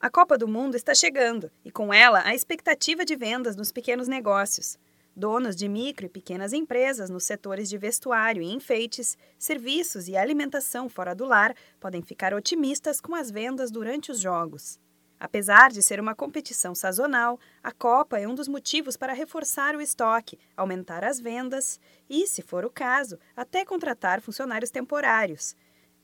A Copa do Mundo está chegando e, com ela, a expectativa de vendas nos pequenos negócios. Donos de micro e pequenas empresas nos setores de vestuário e enfeites, serviços e alimentação fora do lar podem ficar otimistas com as vendas durante os Jogos. Apesar de ser uma competição sazonal, a Copa é um dos motivos para reforçar o estoque, aumentar as vendas e, se for o caso, até contratar funcionários temporários.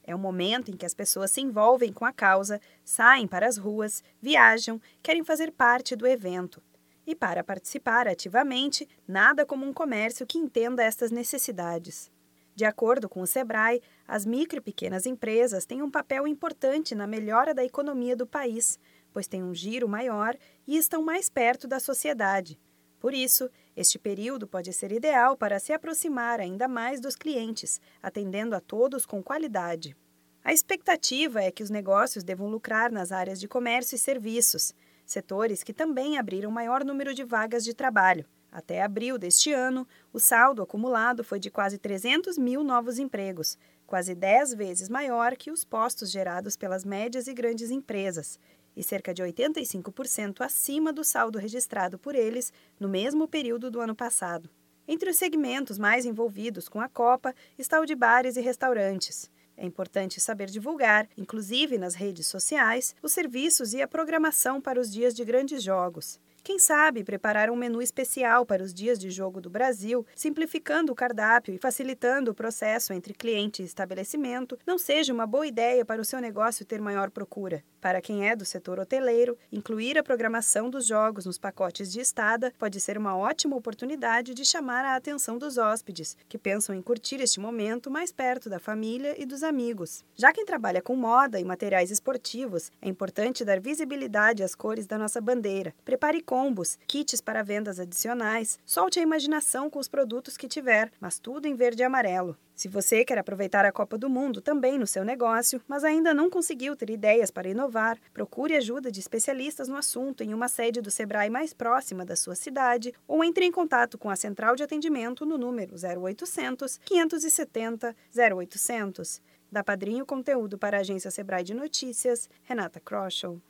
É o momento em que as pessoas se envolvem com a causa, saem para as ruas, viajam, querem fazer parte do evento. E para participar ativamente, nada como um comércio que entenda estas necessidades. De acordo com o Sebrae, as micro e pequenas empresas têm um papel importante na melhora da economia do país, pois têm um giro maior e estão mais perto da sociedade. Por isso, este período pode ser ideal para se aproximar ainda mais dos clientes, atendendo a todos com qualidade. A expectativa é que os negócios devam lucrar nas áreas de comércio e serviços, setores que também abriram maior número de vagas de trabalho. Até abril deste ano, o saldo acumulado foi de quase 300 mil novos empregos, quase 10 vezes maior que os postos gerados pelas médias e grandes empresas, e cerca de 85% acima do saldo registrado por eles no mesmo período do ano passado. Entre os segmentos mais envolvidos com a Copa está o de bares e restaurantes. É importante saber divulgar, inclusive nas redes sociais, os serviços e a programação para os dias de grandes jogos. Quem sabe preparar um menu especial para os dias de jogo do Brasil, simplificando o cardápio e facilitando o processo entre cliente e estabelecimento, não seja uma boa ideia para o seu negócio ter maior procura. Para quem é do setor hoteleiro, incluir a programação dos jogos nos pacotes de estada pode ser uma ótima oportunidade de chamar a atenção dos hóspedes, que pensam em curtir este momento mais perto da família e dos amigos. Já quem trabalha com moda e materiais esportivos, é importante dar visibilidade às cores da nossa bandeira. Prepare combos, kits para vendas adicionais, solte a imaginação com os produtos que tiver, mas tudo em verde e amarelo. Se você quer aproveitar a Copa do Mundo também no seu negócio, mas ainda não conseguiu ter ideias para inovar, procure ajuda de especialistas no assunto em uma sede do Sebrae mais próxima da sua cidade ou entre em contato com a central de atendimento no número 0800 570 0800. Da Padrinho Conteúdo para a agência Sebrae de Notícias, Renata Kroschel.